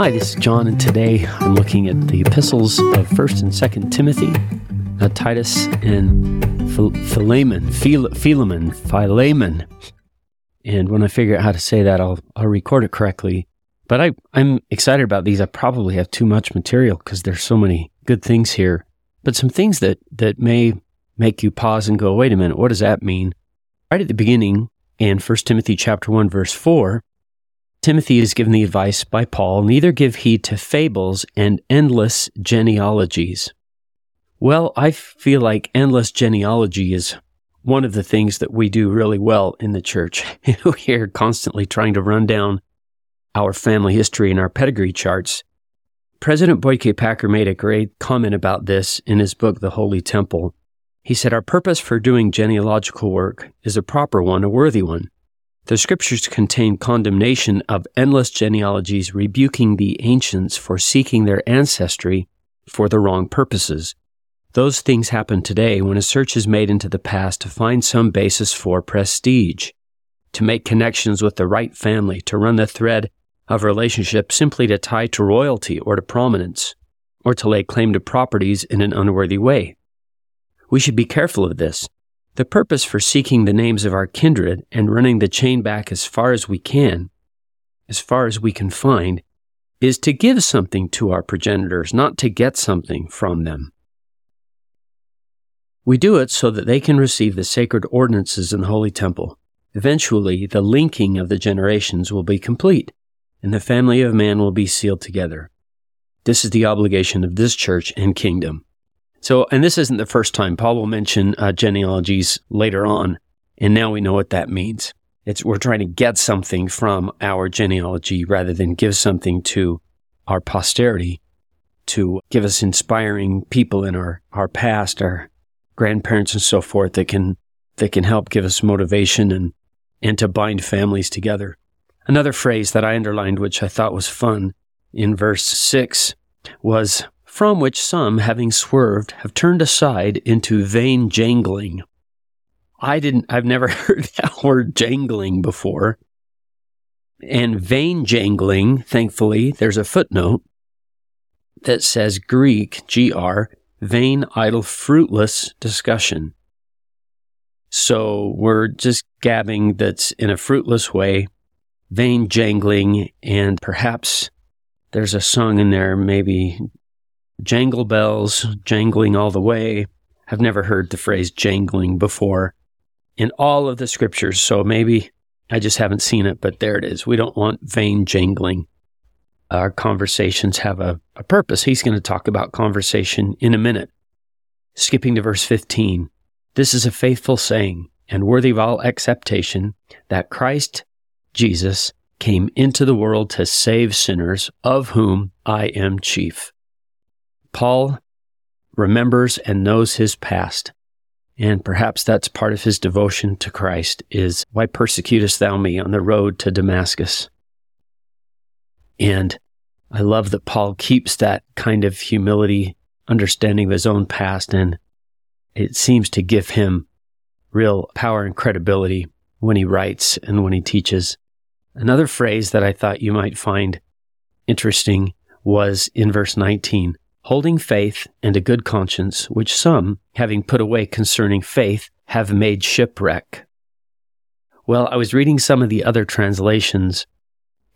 Hi, this is John, and today I'm looking at the epistles of 1st and 2nd Timothy, uh, Titus, and Philemon, Philemon, Philemon. And when I figure out how to say that, I'll, I'll record it correctly. But I, I'm excited about these. I probably have too much material because there's so many good things here. But some things that, that may make you pause and go, wait a minute, what does that mean? Right at the beginning, in 1 Timothy chapter 1, verse 4, Timothy is given the advice by Paul neither give heed to fables and endless genealogies. Well, I feel like endless genealogy is one of the things that we do really well in the church. we are constantly trying to run down our family history and our pedigree charts. President Boyd K. Packer made a great comment about this in his book, The Holy Temple. He said, Our purpose for doing genealogical work is a proper one, a worthy one. The scriptures contain condemnation of endless genealogies, rebuking the ancients for seeking their ancestry for the wrong purposes. Those things happen today when a search is made into the past to find some basis for prestige, to make connections with the right family, to run the thread of relationship simply to tie to royalty or to prominence, or to lay claim to properties in an unworthy way. We should be careful of this the purpose for seeking the names of our kindred and running the chain back as far as we can, as far as we can find, is to give something to our progenitors, not to get something from them. We do it so that they can receive the sacred ordinances in the Holy Temple. Eventually, the linking of the generations will be complete, and the family of man will be sealed together. This is the obligation of this church and kingdom. So, and this isn't the first time Paul will mention uh, genealogies later on, and now we know what that means. It's we're trying to get something from our genealogy rather than give something to our posterity to give us inspiring people in our, our past, our grandparents and so forth that can that can help give us motivation and and to bind families together. Another phrase that I underlined which I thought was fun in verse 6 was from which some, having swerved, have turned aside into vain jangling. I didn't, I've never heard that word jangling before. And vain jangling, thankfully, there's a footnote that says Greek, GR, vain, idle, fruitless discussion. So we're just gabbing that's in a fruitless way, vain jangling, and perhaps there's a song in there, maybe Jangle bells, jangling all the way. I've never heard the phrase jangling before in all of the scriptures, so maybe I just haven't seen it, but there it is. We don't want vain jangling. Our conversations have a, a purpose. He's going to talk about conversation in a minute. Skipping to verse 15. This is a faithful saying and worthy of all acceptation that Christ Jesus came into the world to save sinners, of whom I am chief. Paul remembers and knows his past. And perhaps that's part of his devotion to Christ is why persecutest thou me on the road to Damascus? And I love that Paul keeps that kind of humility, understanding of his own past, and it seems to give him real power and credibility when he writes and when he teaches. Another phrase that I thought you might find interesting was in verse 19 holding faith and a good conscience, which some, having put away concerning faith, have made shipwreck. Well, I was reading some of the other translations,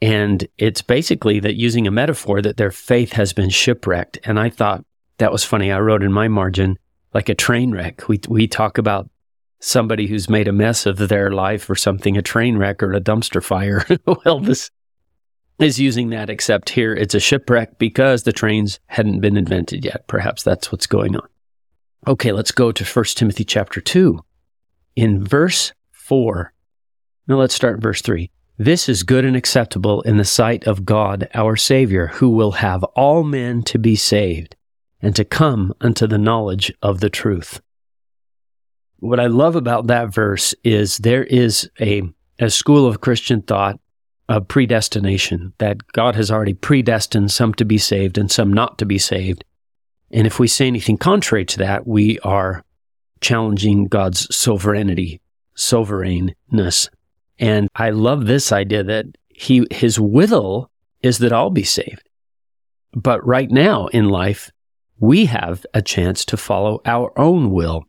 and it's basically that using a metaphor that their faith has been shipwrecked. And I thought that was funny. I wrote in my margin, like a train wreck. We, we talk about somebody who's made a mess of their life or something, a train wreck or a dumpster fire. well, this is using that, except here it's a shipwreck because the trains hadn't been invented yet. Perhaps that's what's going on. Okay, let's go to 1 Timothy chapter 2. In verse 4, now let's start verse 3. This is good and acceptable in the sight of God our Savior, who will have all men to be saved and to come unto the knowledge of the truth. What I love about that verse is there is a, a school of Christian thought of predestination, that God has already predestined some to be saved and some not to be saved. And if we say anything contrary to that, we are challenging God's sovereignty, sovereignness. And I love this idea that he, his will is that all be saved. But right now in life, we have a chance to follow our own will.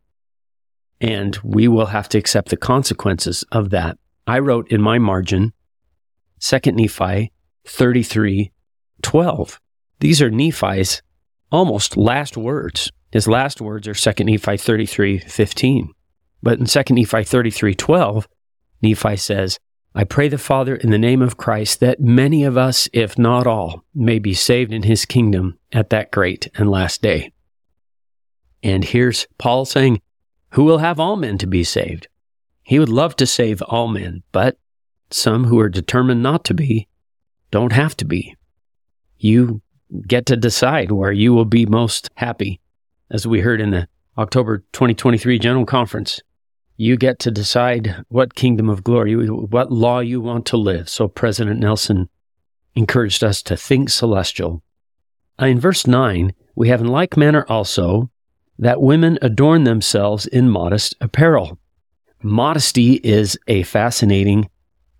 And we will have to accept the consequences of that. I wrote in my margin, 2 Nephi 33 12. These are Nephi's almost last words. His last words are 2 Nephi 33 15. But in 2 Nephi 33 12, Nephi says, I pray the Father in the name of Christ that many of us, if not all, may be saved in his kingdom at that great and last day. And here's Paul saying, Who will have all men to be saved? He would love to save all men, but some who are determined not to be don't have to be. You get to decide where you will be most happy, as we heard in the October 2023 General Conference. You get to decide what kingdom of glory, what law you want to live. So President Nelson encouraged us to think celestial. Uh, in verse 9, we have in like manner also that women adorn themselves in modest apparel. Modesty is a fascinating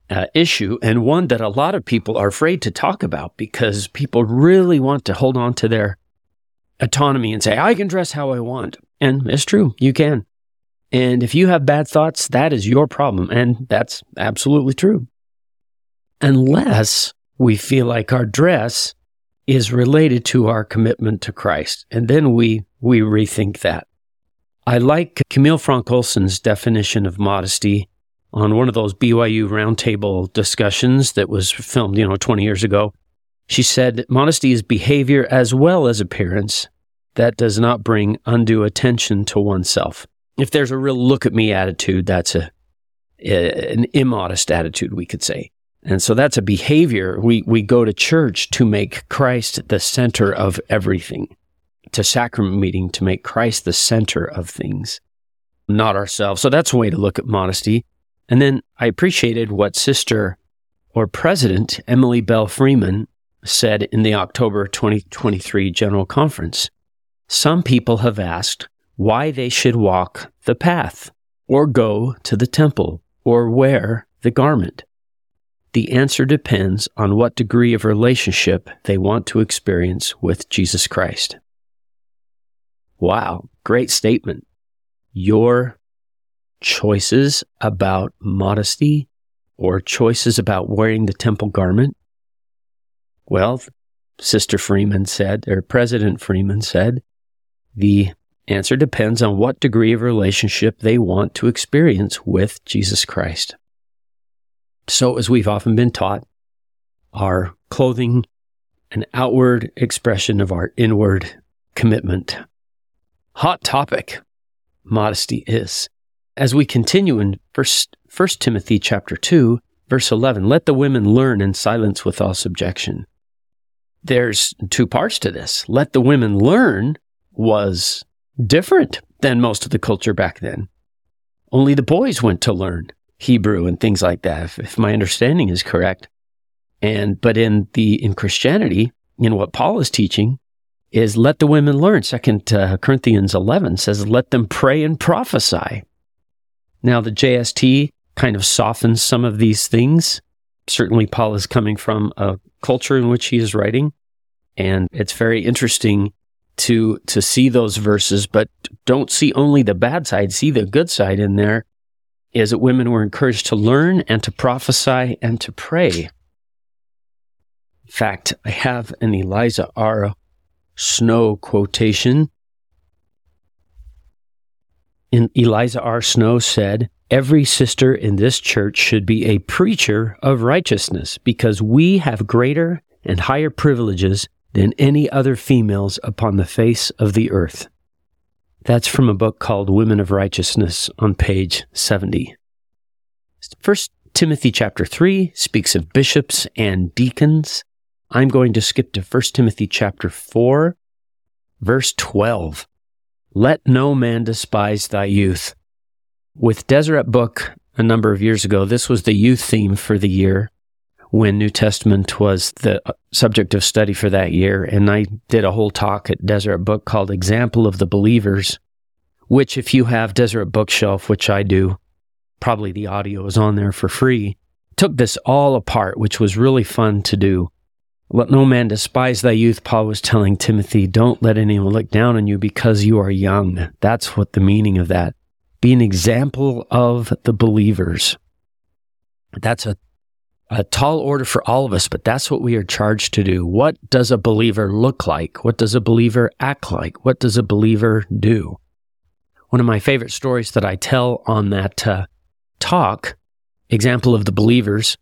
uh, issue and one that a lot of people are afraid to talk about because people really want to hold on to their autonomy and say, I can dress how I want. And it's true, you can. And if you have bad thoughts, that is your problem. And that's absolutely true. Unless we feel like our dress is related to our commitment to Christ. And then we, we rethink that. I like Camille Fronk Olson's definition of modesty on one of those BYU roundtable discussions that was filmed, you know, 20 years ago. She said, modesty is behavior as well as appearance that does not bring undue attention to oneself if there's a real look at me attitude, that's a, a, an immodest attitude, we could say. And so that's a behavior. We, we go to church to make Christ the center of everything, to sacrament meeting to make Christ the center of things, not ourselves. So that's a way to look at modesty. And then I appreciated what Sister or President Emily Belle Freeman said in the October 2023 General Conference. Some people have asked, why they should walk the path, or go to the temple, or wear the garment. The answer depends on what degree of relationship they want to experience with Jesus Christ. Wow, great statement. Your choices about modesty or choices about wearing the temple garment? Well, Sister Freeman said, or President Freeman said, the Answer depends on what degree of relationship they want to experience with Jesus Christ. So, as we've often been taught, our clothing, an outward expression of our inward commitment. Hot topic, modesty is. As we continue in first, 1 Timothy chapter 2, verse 11, let the women learn in silence with all subjection. There's two parts to this. Let the women learn was different than most of the culture back then. Only the boys went to learn Hebrew and things like that, if, if my understanding is correct. And but in the in Christianity, in what Paul is teaching, is let the women learn. Second uh, Corinthians eleven says, "Let them pray and prophesy." Now the JST kind of softens some of these things. Certainly, Paul is coming from a culture in which he is writing, and it's very interesting to to see those verses, but don't see only the bad side, see the good side in there is that women were encouraged to learn and to prophesy and to pray. In fact, I have an Eliza R. Snow quotation. And Eliza R. Snow said, Every sister in this church should be a preacher of righteousness because we have greater and higher privileges than any other females upon the face of the earth. That's from a book called Women of Righteousness on page 70. First Timothy chapter 3 speaks of bishops and deacons. I'm going to skip to 1 Timothy chapter 4, verse 12. Let no man despise thy youth. With Deseret Book a number of years ago, this was the youth theme for the year when New Testament was the uh, subject of study for that year. And I did a whole talk at Deseret Book called Example of the Believers, which, if you have Deseret Bookshelf, which I do, probably the audio is on there for free, took this all apart, which was really fun to do. Let no man despise thy youth, Paul was telling Timothy. Don't let anyone look down on you because you are young. That's what the meaning of that. Be an example of the believers. That's a, a tall order for all of us, but that's what we are charged to do. What does a believer look like? What does a believer act like? What does a believer do? One of my favorite stories that I tell on that uh, talk, example of the believers,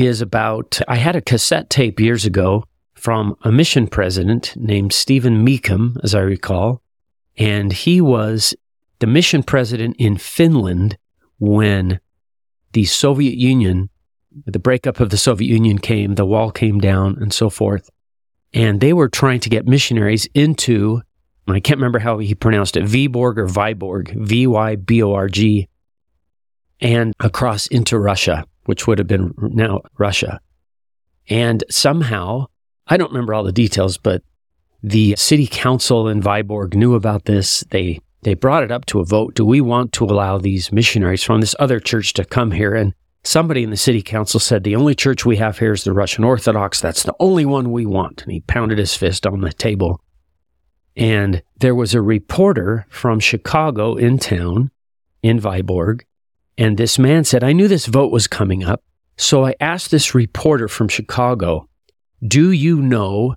is about I had a cassette tape years ago from a mission president named Stephen Mecham, as I recall, and he was the mission president in Finland when the Soviet Union, the breakup of the Soviet Union came, the wall came down, and so forth. And they were trying to get missionaries into, I can't remember how he pronounced it, Vyborg or Vyborg, V Y B O R G, and across into Russia which would have been now Russia. And somehow, I don't remember all the details, but the city council in Vyborg knew about this. They they brought it up to a vote. Do we want to allow these missionaries from this other church to come here? And somebody in the city council said, the only church we have here is the Russian Orthodox. That's the only one we want. And he pounded his fist on the table. And there was a reporter from Chicago in town in Vyborg and this man said, I knew this vote was coming up. So I asked this reporter from Chicago, Do you know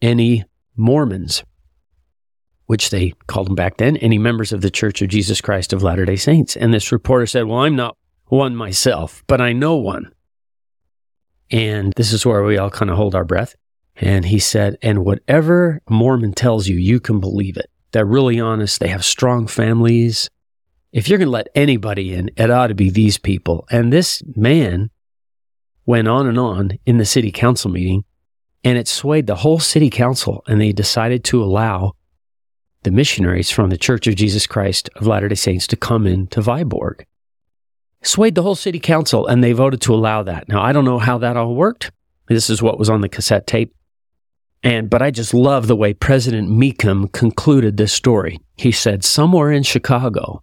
any Mormons? Which they called them back then, any members of the Church of Jesus Christ of Latter day Saints. And this reporter said, Well, I'm not one myself, but I know one. And this is where we all kind of hold our breath. And he said, And whatever Mormon tells you, you can believe it. They're really honest. They have strong families if you're going to let anybody in, it ought to be these people. And this man went on and on in the city council meeting, and it swayed the whole city council, and they decided to allow the missionaries from the Church of Jesus Christ of Latter day Saints to come in to Vyborg. Swayed the whole city council, and they voted to allow that. Now, I don't know how that all worked. This is what was on the cassette tape. And, but I just love the way President Mecham concluded this story. He said, somewhere in Chicago,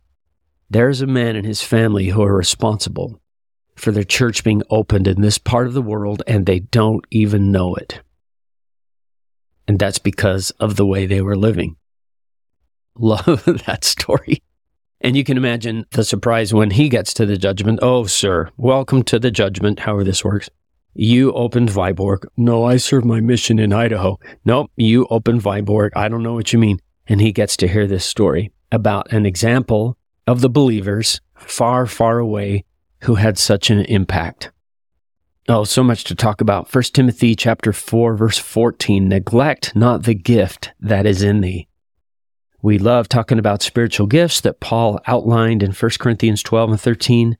there's a man and his family who are responsible for their church being opened in this part of the world and they don't even know it. And that's because of the way they were living. Love that story. And you can imagine the surprise when he gets to the judgment. Oh, sir, welcome to the judgment, however this works. You opened Vyborg. No, I serve my mission in Idaho. No, you opened Vyborg. I don't know what you mean. And he gets to hear this story about an example of the believers far, far away who had such an impact. Oh, so much to talk about. 1 Timothy chapter 4 verse 14, neglect not the gift that is in thee. We love talking about spiritual gifts that Paul outlined in 1 Corinthians 12 and 13.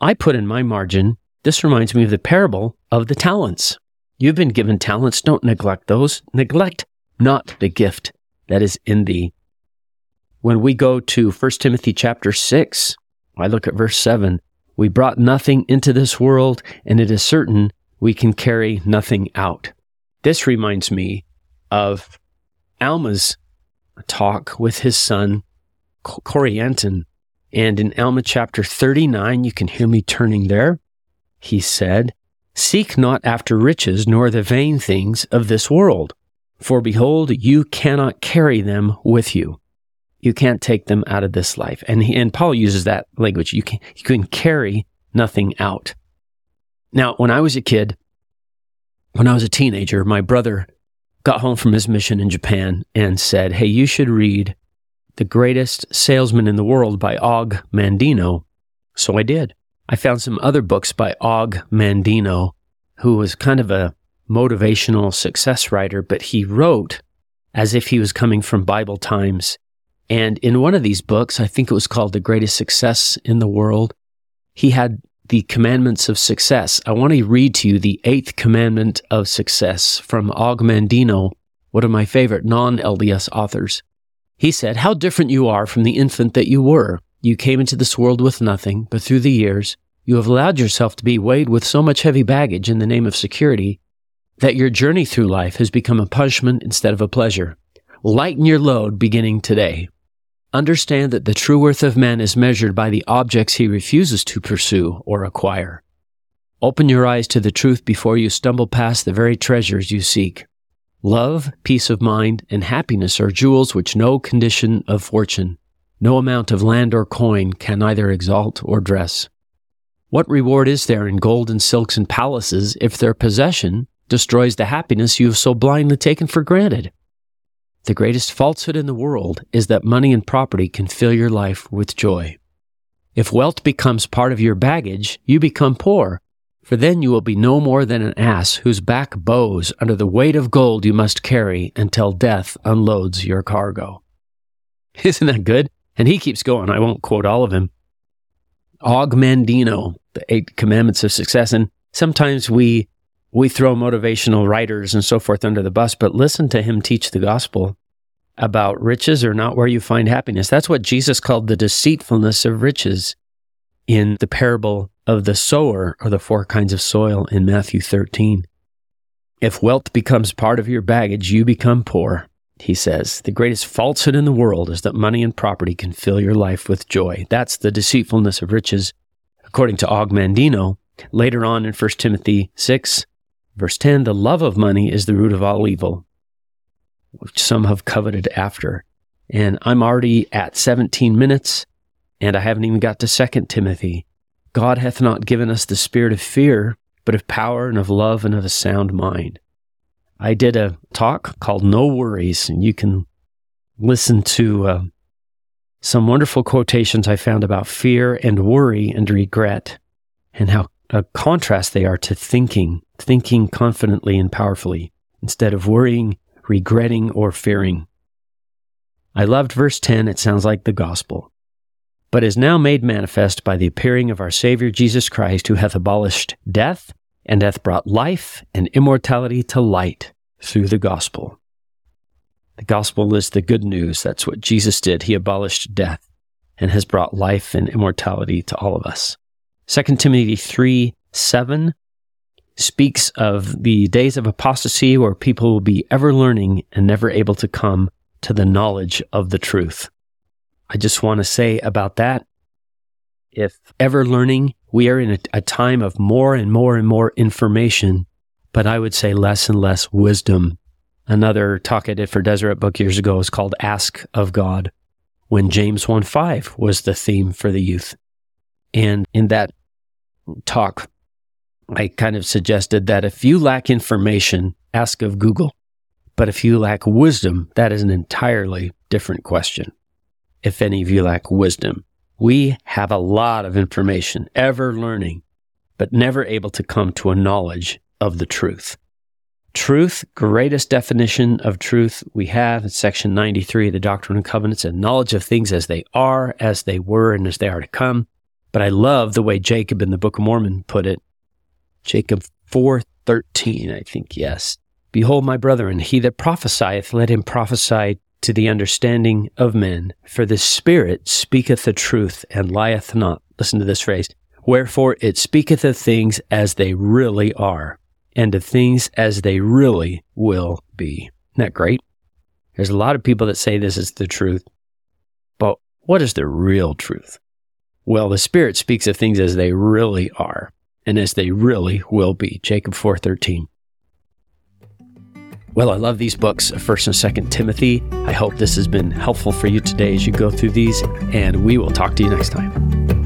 I put in my margin, this reminds me of the parable of the talents. You've been given talents, don't neglect those. Neglect not the gift that is in thee. When we go to 1 Timothy chapter 6, I look at verse 7. We brought nothing into this world, and it is certain we can carry nothing out. This reminds me of Alma's talk with his son, Corianton. And in Alma chapter 39, you can hear me turning there. He said, Seek not after riches, nor the vain things of this world, for behold, you cannot carry them with you. You can't take them out of this life. And, he, and Paul uses that language. You can, you can carry nothing out. Now, when I was a kid, when I was a teenager, my brother got home from his mission in Japan and said, Hey, you should read The Greatest Salesman in the World by Og Mandino. So I did. I found some other books by Og Mandino, who was kind of a motivational success writer, but he wrote as if he was coming from Bible times and in one of these books, I think it was called The Greatest Success in the World, he had the commandments of success. I want to read to you the eighth commandment of success from Og Mandino, one of my favorite non LDS authors. He said, How different you are from the infant that you were. You came into this world with nothing, but through the years, you have allowed yourself to be weighed with so much heavy baggage in the name of security that your journey through life has become a punishment instead of a pleasure. Lighten your load beginning today. Understand that the true worth of man is measured by the objects he refuses to pursue or acquire. Open your eyes to the truth before you stumble past the very treasures you seek. Love, peace of mind, and happiness are jewels which no condition of fortune, no amount of land or coin can either exalt or dress. What reward is there in gold and silks and palaces if their possession destroys the happiness you have so blindly taken for granted? The greatest falsehood in the world is that money and property can fill your life with joy. If wealth becomes part of your baggage, you become poor for then you will be no more than an ass whose back bows under the weight of gold you must carry until death unloads your cargo. Isn't that good? And he keeps going. I won't quote all of him. Og Mandino, the Eight Commandments of Success. And sometimes we we throw motivational writers and so forth under the bus, but listen to him teach the gospel about riches are not where you find happiness. That's what Jesus called the deceitfulness of riches in the parable of the sower or the four kinds of soil in Matthew 13. If wealth becomes part of your baggage, you become poor, he says. The greatest falsehood in the world is that money and property can fill your life with joy. That's the deceitfulness of riches, according to Og Mandino. Later on in 1 Timothy 6, verse 10, the love of money is the root of all evil, which some have coveted after. And I'm already at 17 minutes, and I haven't even got to 2 Timothy. God hath not given us the spirit of fear, but of power and of love and of a sound mind. I did a talk called No Worries, and you can listen to uh, some wonderful quotations I found about fear and worry and regret, and how a contrast they are to thinking, thinking confidently and powerfully, instead of worrying, regretting, or fearing. I loved verse 10. It sounds like the gospel but is now made manifest by the appearing of our Savior Jesus Christ, who hath abolished death and hath brought life and immortality to light through the gospel. The gospel is the good news. That's what Jesus did. He abolished death and has brought life and immortality to all of us. 2 Timothy 3 7 speaks of the days of apostasy where people will be ever learning and never able to come to the knowledge of the truth. I just want to say about that if ever learning, we are in a, a, time of more and more and more information, but I would say less and less wisdom. Another talk I did for Deseret Book years ago was called Ask of God, when James 1 5 was the theme for the youth. And in that talk, I kind of suggested that if you lack information, ask of Google. But if you lack wisdom, that is an entirely different question if any of you lack wisdom. We have a lot of information, ever learning, but never able to come to a knowledge of the truth. Truth, greatest definition of truth we have in section 93 of the Doctrine and Covenants, and knowledge of things as they are, as they were, and as they are to come. But I love the way Jacob in the Book of Mormon put it. Jacob 4:13, I think, yes. Behold, my brethren, he that prophesieth, let him prophesy to the understanding of men. For the Spirit speaketh the truth and lieth not. Listen to this phrase. Wherefore it speaketh of things as they really are, and of things as they really will be. Isn't that great? There's a lot of people that say this is the truth. But what is the real truth? Well, the Spirit speaks of things as they really are, and as they really will be. Jacob 4:13. Well, I love these books, 1st and 2nd Timothy. I hope this has been helpful for you today as you go through these, and we will talk to you next time.